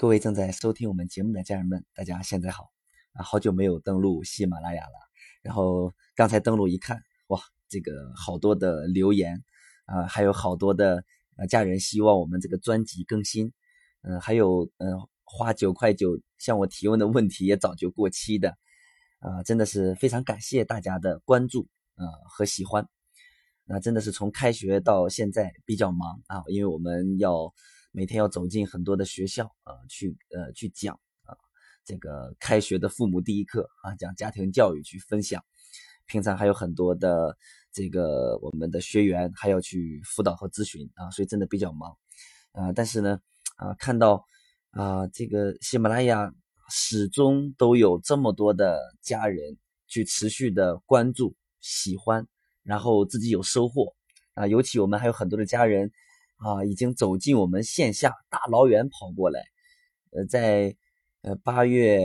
各位正在收听我们节目的家人们，大家现在好啊！好久没有登录喜马拉雅了，然后刚才登录一看，哇，这个好多的留言啊，还有好多的呃家人希望我们这个专辑更新，嗯，还有嗯花九块九向我提问的问题也早就过期的，啊，真的是非常感谢大家的关注啊和喜欢，那真的是从开学到现在比较忙啊，因为我们要。每天要走进很多的学校啊，去呃去讲啊，这个开学的父母第一课啊，讲家庭教育去分享。平常还有很多的这个我们的学员还要去辅导和咨询啊，所以真的比较忙啊。但是呢啊，看到啊这个喜马拉雅始终都有这么多的家人去持续的关注、喜欢，然后自己有收获啊。尤其我们还有很多的家人。啊，已经走进我们线下，大老远跑过来。呃，在呃八月，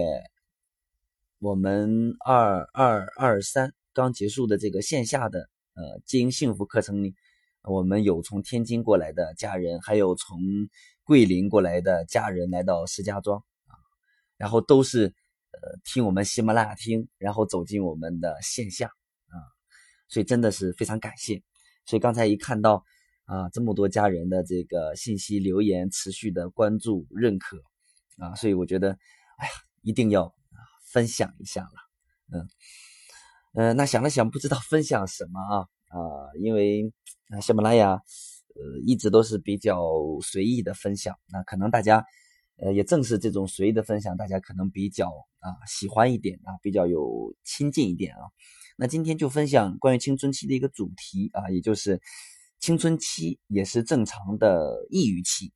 我们二二二三刚结束的这个线下的呃经营幸福课程里，我们有从天津过来的家人，还有从桂林过来的家人来到石家庄啊，然后都是呃听我们喜马拉雅听，然后走进我们的线下啊，所以真的是非常感谢。所以刚才一看到。啊，这么多家人的这个信息留言，持续的关注认可啊，所以我觉得，哎呀，一定要分享一下了。嗯，呃，那想了想，不知道分享什么啊啊，因为啊，喜马拉雅呃一直都是比较随意的分享，那可能大家呃也正是这种随意的分享，大家可能比较啊喜欢一点啊，比较有亲近一点啊。那今天就分享关于青春期的一个主题啊，也就是。青春期也是正常的抑郁期。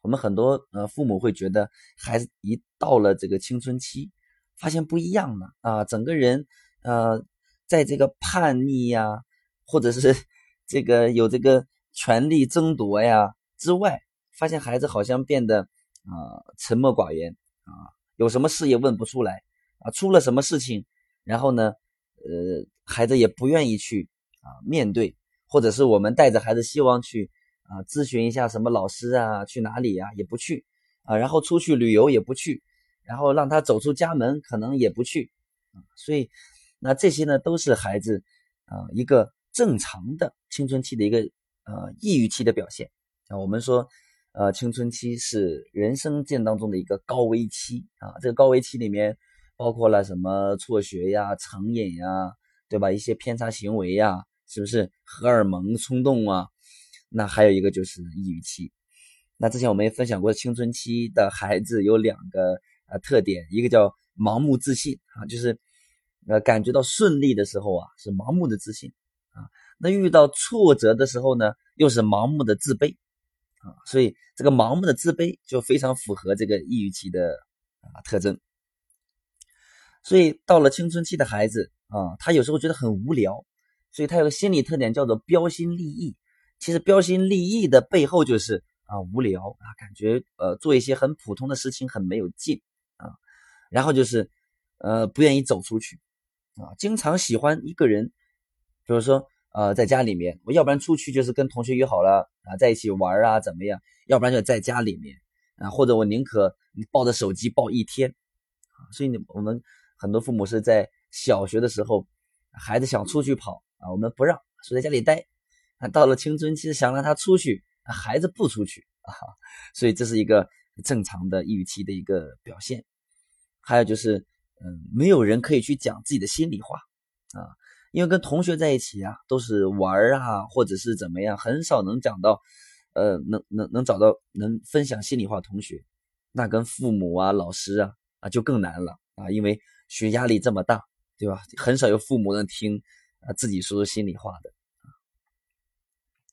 我们很多呃父母会觉得，孩子一到了这个青春期，发现不一样了啊，整个人呃，在这个叛逆呀，或者是这个有这个权力争夺呀之外，发现孩子好像变得啊沉默寡言啊，有什么事也问不出来啊，出了什么事情，然后呢，呃，孩子也不愿意去啊面对。或者是我们带着孩子希望去啊咨询一下什么老师啊，去哪里呀也不去啊，然后出去旅游也不去，然后让他走出家门可能也不去啊，所以那这些呢都是孩子啊一个正常的青春期的一个呃抑郁期的表现啊。我们说呃青春期是人生见当中的一个高危期啊，这个高危期里面包括了什么辍学呀、成瘾呀，对吧？一些偏差行为呀。是不是荷尔蒙冲动啊？那还有一个就是抑郁期。那之前我们也分享过，青春期的孩子有两个呃特点，一个叫盲目自信啊，就是呃感觉到顺利的时候啊是盲目的自信啊，那遇到挫折的时候呢又是盲目的自卑啊，所以这个盲目的自卑就非常符合这个抑郁期的啊特征。所以到了青春期的孩子啊，他有时候觉得很无聊。所以他有个心理特点叫做标新立异。其实标新立异的背后就是啊无聊啊，感觉呃做一些很普通的事情很没有劲啊，然后就是呃不愿意走出去啊，经常喜欢一个人，比如说呃在家里面，我要不然出去就是跟同学约好了啊在一起玩啊怎么样，要不然就在家里面啊，或者我宁可抱着手机抱一天啊。所以我们很多父母是在小学的时候，孩子想出去跑。啊，我们不让，说在家里待。啊，到了青春期，想让他出去，孩子不出去啊，所以这是一个正常的抑郁期的一个表现。还有就是，嗯，没有人可以去讲自己的心里话啊，因为跟同学在一起啊，都是玩啊，或者是怎么样，很少能讲到，呃，能能能找到能分享心里话同学。那跟父母啊、老师啊啊就更难了啊，因为学压力这么大，对吧？很少有父母能听。啊，自己说说心里话的啊。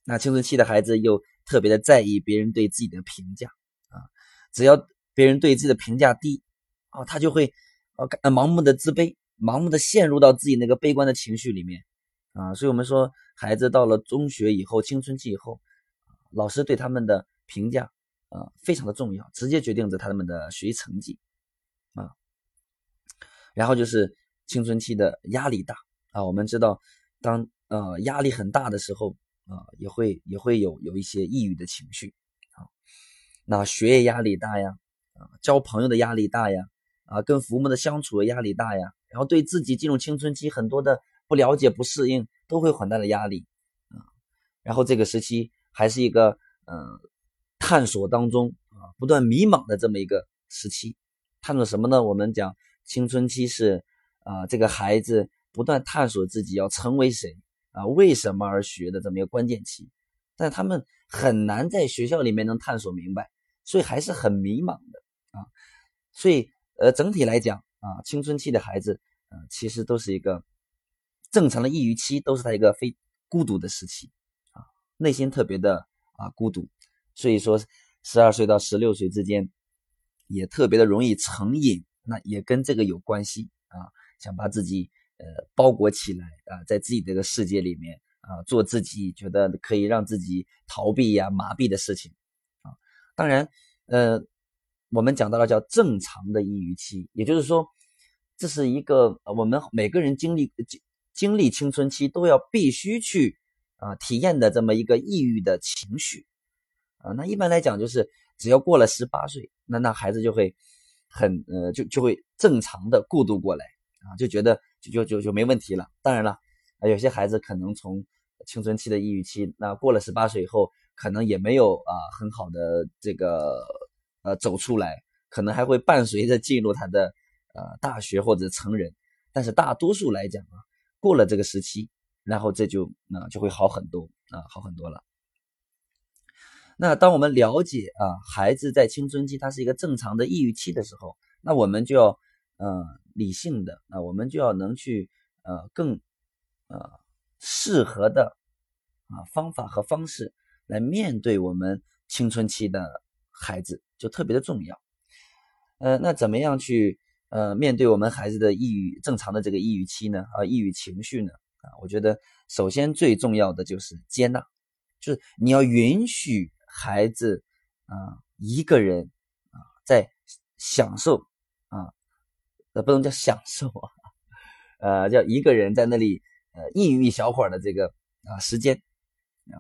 那青春期的孩子又特别的在意别人对自己的评价啊，只要别人对自己的评价低啊，他就会啊盲目的自卑，盲目的陷入到自己那个悲观的情绪里面啊。所以我们说，孩子到了中学以后，青春期以后，老师对他们的评价啊非常的重要，直接决定着他们的学习成绩啊。然后就是青春期的压力大。啊，我们知道，当呃压力很大的时候，啊也会也会有有一些抑郁的情绪，啊，那学业压力大呀，啊，交朋友的压力大呀，啊，跟父母的相处的压力大呀，然后对自己进入青春期很多的不了解、不适应，都会很大的压力啊。然后这个时期还是一个嗯探索当中啊，不断迷茫的这么一个时期。探索什么呢？我们讲青春期是啊，这个孩子不断探索自己要成为谁啊，为什么而学的这么一个关键期。但他们很难在学校里面能探索明白，所以还是很迷茫的啊。所以呃，整体来讲啊，青春期的孩子啊，其实都是一个正常的抑郁期，都是他一个非孤独的时期啊，内心特别的啊孤独。所以说，十二岁到十六岁之间。也特别的容易成瘾，那也跟这个有关系啊，想把自己呃包裹起来啊，在自己这个世界里面啊，做自己觉得可以让自己逃避呀、麻痹的事情啊。当然，呃，我们讲到了叫正常的抑郁期，也就是说，这是一个我们每个人经历经经历青春期都要必须去啊体验的这么一个抑郁的情绪啊。那一般来讲就是。只要过了十八岁，那那孩子就会很呃，就就会正常的过渡过来啊，就觉得就就就没问题了。当然了，啊，有些孩子可能从青春期的抑郁期，那过了十八岁以后，可能也没有啊很好的这个呃走出来，可能还会伴随着进入他的呃大学或者成人。但是大多数来讲啊，过了这个时期，然后这就那就会好很多啊，好很多了。那当我们了解啊，孩子在青春期他是一个正常的抑郁期的时候，那我们就要呃理性的啊，我们就要能去呃更呃适合的啊方法和方式来面对我们青春期的孩子，就特别的重要。呃，那怎么样去呃面对我们孩子的抑郁正常的这个抑郁期呢？啊，抑郁情绪呢？啊，我觉得首先最重要的就是接纳，就是你要允许。孩子啊，一个人啊，在享受，呃，不能叫享受啊，呃，叫一个人在那里呃抑郁一小会儿的这个啊时间啊，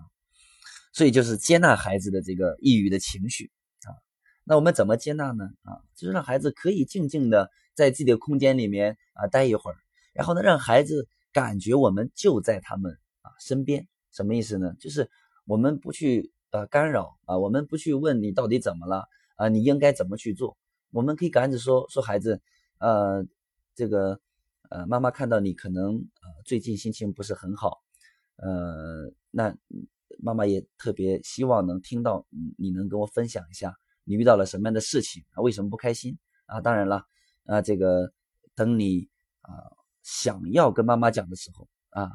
所以就是接纳孩子的这个抑郁的情绪啊。那我们怎么接纳呢？啊，就是让孩子可以静静的在自己的空间里面啊待一会儿，然后呢，让孩子感觉我们就在他们啊身边。什么意思呢？就是我们不去。呃，干扰啊，我们不去问你到底怎么了啊，你应该怎么去做？我们可以赶紧说说孩子，呃，这个呃，妈妈看到你可能呃最近心情不是很好，呃，那妈妈也特别希望能听到你能跟我分享一下你遇到了什么样的事情啊，为什么不开心啊？当然了，啊，这个等你啊想要跟妈妈讲的时候啊，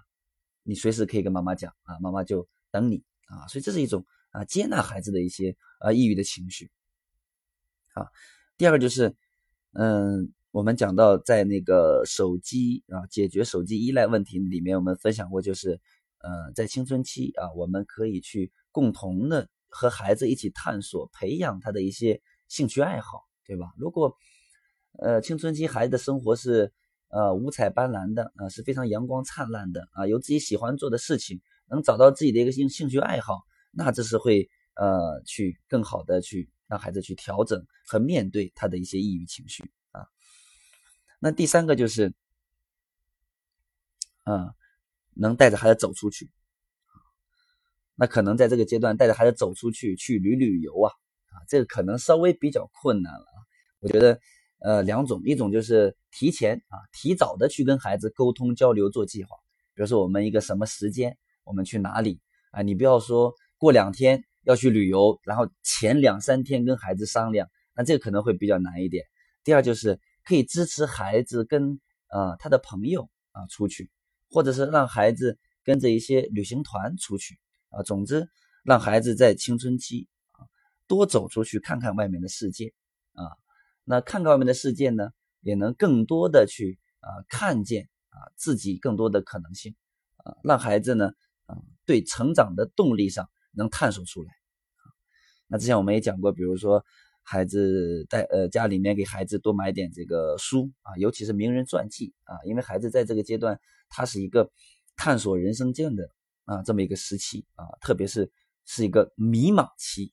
你随时可以跟妈妈讲啊，妈妈就等你啊，所以这是一种。啊，接纳孩子的一些啊抑郁的情绪。啊，第二个就是，嗯，我们讲到在那个手机啊解决手机依赖问题里面，我们分享过，就是，呃，在青春期啊，我们可以去共同的和孩子一起探索、培养他的一些兴趣爱好，对吧？如果，呃，青春期孩子的生活是呃五彩斑斓的啊，是非常阳光灿烂的啊，有自己喜欢做的事情，能找到自己的一个兴兴趣爱好。那这是会呃去更好的去让孩子去调整和面对他的一些抑郁情绪。那第三个就是，啊，能带着孩子走出去。那可能在这个阶段带着孩子走出去去旅旅游啊啊，这个可能稍微比较困难了啊。我觉得呃两种，一种就是提前啊提早的去跟孩子沟通交流做计划，比如说我们一个什么时间我们去哪里啊，你不要说。过两天要去旅游，然后前两三天跟孩子商量，那这个可能会比较难一点。第二就是可以支持孩子跟呃他的朋友啊出去，或者是让孩子跟着一些旅行团出去啊。总之，让孩子在青春期啊多走出去看看外面的世界啊。那看看外面的世界呢，也能更多的去啊看见啊自己更多的可能性啊，让孩子呢啊对成长的动力上。能探索出来啊！那之前我们也讲过，比如说孩子带呃家里面给孩子多买点这个书啊，尤其是名人传记啊，因为孩子在这个阶段他是一个探索人生这样的啊这么一个时期啊，特别是是一个迷茫期，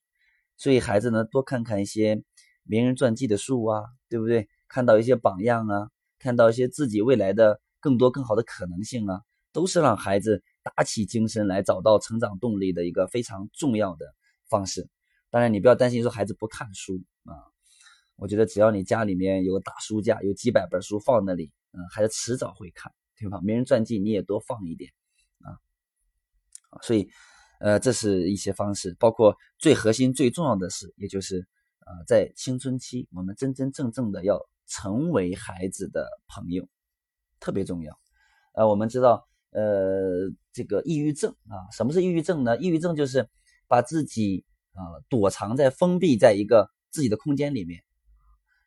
所以孩子呢多看看一些名人传记的书啊，对不对？看到一些榜样啊，看到一些自己未来的更多更好的可能性啊，都是让孩子打起精神来找到成长动力的一个非常重要的方式。当然，你不要担心说孩子不看书啊，我觉得只要你家里面有个大书架，有几百本书放那里，嗯，孩子迟早会看，对吧？名人传记你也多放一点啊，所以，呃，这是一些方式，包括最核心、最重要的是，也就是，呃，在青春期，我们真真正正的要。成为孩子的朋友特别重要。呃，我们知道，呃，这个抑郁症啊，什么是抑郁症呢？抑郁症就是把自己啊躲藏在封闭在一个自己的空间里面，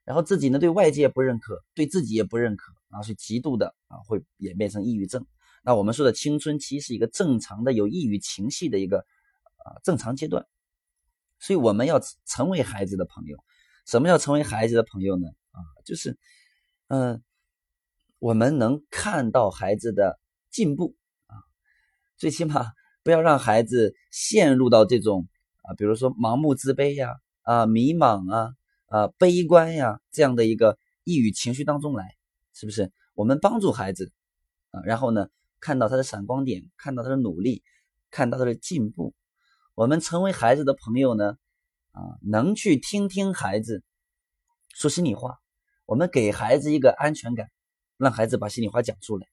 然后自己呢对外界不认可，对自己也不认可，然后是极度的啊会演变成抑郁症。那我们说的青春期是一个正常的有抑郁情绪的一个啊正常阶段，所以我们要成为孩子的朋友。什么叫成为孩子的朋友呢？啊，就是，嗯，我们能看到孩子的进步啊，最起码不要让孩子陷入到这种比如说盲目自卑呀、啊迷茫啊、啊悲观呀这样的一个抑郁情绪当中来，是不是？我们帮助孩子啊，然后呢，看到他的闪光点，看到他的努力，看到他的进步，我们成为孩子的朋友呢，啊，能去听听孩子。说心里话，我们给孩子一个安全感，让孩子把心里话讲出来。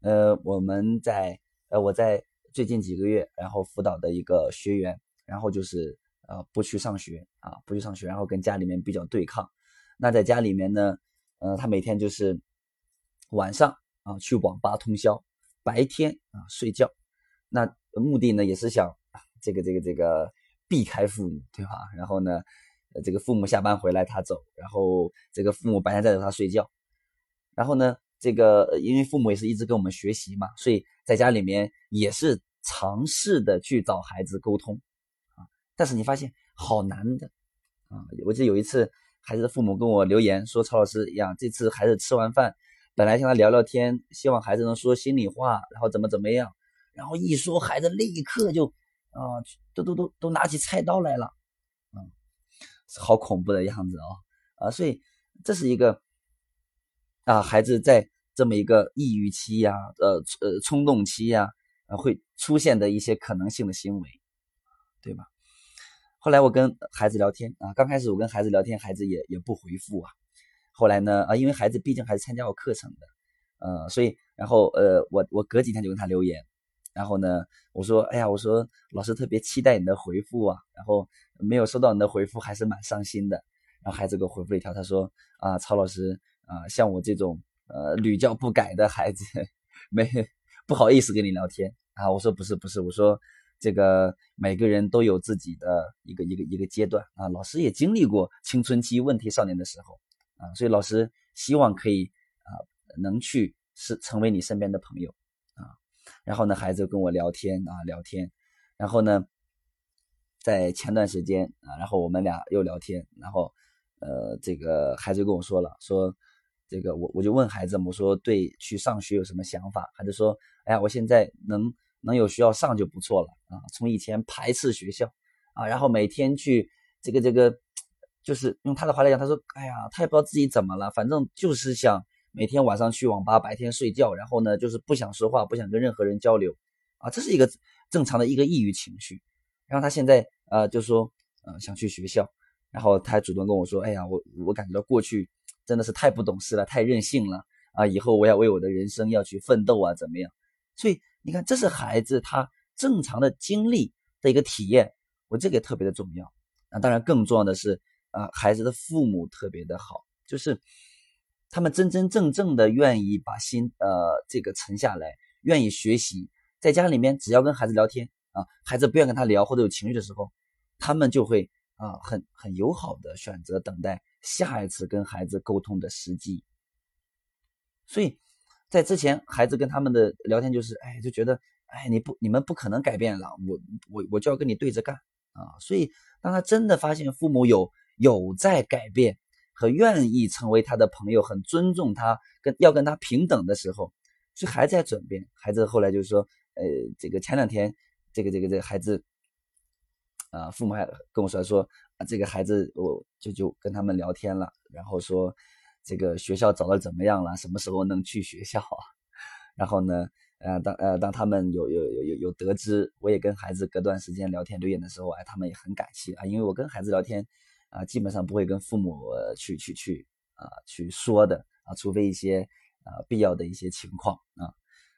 呃，我们在呃，我在最近几个月，然后辅导的一个学员，然后就是呃不去上学啊，不去上学，然后跟家里面比较对抗。那在家里面呢，呃，他每天就是晚上啊去网吧通宵，白天啊睡觉。那目的呢也是想这个这个这个避开父母，对吧？然后呢？这个父母下班回来他走，然后这个父母白天带着他睡觉，然后呢，这个因为父母也是一直跟我们学习嘛，所以在家里面也是尝试的去找孩子沟通啊，但是你发现好难的啊！我记得有一次孩子的父母跟我留言说：“曹老师呀，这次孩子吃完饭，本来向他聊聊天，希望孩子能说心里话，然后怎么怎么样，然后一说孩子立刻就啊，都都都都拿起菜刀来了。”嗯好恐怖的样子哦，啊，所以这是一个啊，孩子在这么一个抑郁期呀，呃呃冲动期呀，啊会出现的一些可能性的行为，对吧？后来我跟孩子聊天啊，刚开始我跟孩子聊天，孩子也也不回复啊。后来呢，啊，因为孩子毕竟还是参加过课程的，呃，所以然后呃，我我隔几天就跟他留言。然后呢，我说，哎呀，我说老师特别期待你的回复啊，然后没有收到你的回复，还是蛮伤心的。然后孩子给我回复了一条，他说啊，曹老师啊，像我这种呃屡教不改的孩子，没不好意思跟你聊天啊。我说不是不是，我说这个每个人都有自己的一个一个一个阶段啊，老师也经历过青春期问题少年的时候啊，所以老师希望可以啊能去是成为你身边的朋友啊。然后呢，孩子跟我聊天啊，聊天。然后呢，在前段时间啊，然后我们俩又聊天。然后，呃，这个孩子跟我说了，说这个我我就问孩子，我说对去上学有什么想法？孩子说，哎呀，我现在能能有学校上就不错了啊。从以前排斥学校啊，然后每天去这个这个，就是用他的话来讲，他说，哎呀，他也不知道自己怎么了，反正就是想。每天晚上去网吧，白天睡觉，然后呢，就是不想说话，不想跟任何人交流，啊，这是一个正常的一个抑郁情绪。然后他现在呃就说，呃想去学校，然后他还主动跟我说，哎呀，我我感觉到过去真的是太不懂事了，太任性了啊，以后我要为我的人生要去奋斗啊，怎么样？所以你看，这是孩子他正常的经历的一个体验，我这个特别的重要。啊，当然更重要的是啊，孩子的父母特别的好，就是。他们真真正正的愿意把心呃这个沉下来，愿意学习，在家里面只要跟孩子聊天啊，孩子不愿跟他聊或者有情绪的时候，他们就会啊很很友好的选择等待下一次跟孩子沟通的时机。所以在之前孩子跟他们的聊天就是哎就觉得哎你不你们不可能改变了我我我就要跟你对着干啊，所以当他真的发现父母有有在改变。和愿意成为他的朋友，很尊重他，跟要跟他平等的时候，所以还在转变。孩子后来就是说，呃，这个前两天，这个这个这个孩子，啊，父母还跟我说说啊，这个孩子我就就跟他们聊天了，然后说这个学校找的怎么样了，什么时候能去学校啊？然后呢，呃，当呃当他们有有有有有得知，我也跟孩子隔段时间聊天留言的时候，哎，他们也很感谢啊，因为我跟孩子聊天啊，基本上不会跟父母去去去啊去说的啊，除非一些啊必要的一些情况啊，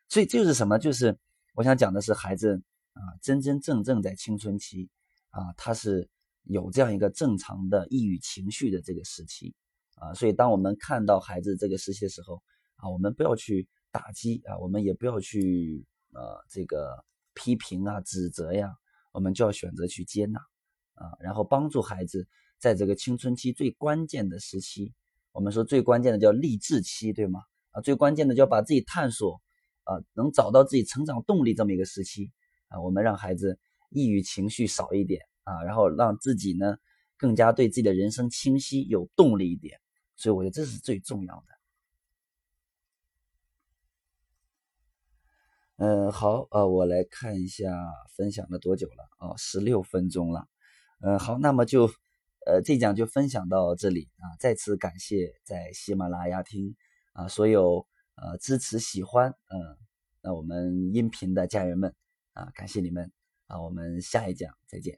所以就是什么，就是我想讲的是孩子啊，真真正正在青春期啊，他是有这样一个正常的抑郁情绪的这个时期啊，所以当我们看到孩子这个时期的时候啊，我们不要去。打击啊，我们也不要去呃这个批评啊、指责呀，我们就要选择去接纳啊，然后帮助孩子在这个青春期最关键的时期，我们说最关键的叫励志期，对吗？啊，最关键的就要把自己探索啊，能找到自己成长动力这么一个时期啊，我们让孩子抑郁情绪少一点啊，然后让自己呢更加对自己的人生清晰、有动力一点，所以我觉得这是最重要的。嗯，好，呃，我来看一下分享了多久了哦，十六分钟了。嗯，好，那么就，呃，这讲就分享到这里啊。再次感谢在喜马拉雅听啊所有呃支持喜欢嗯那我们音频的家人们啊，感谢你们啊，我们下一讲再见。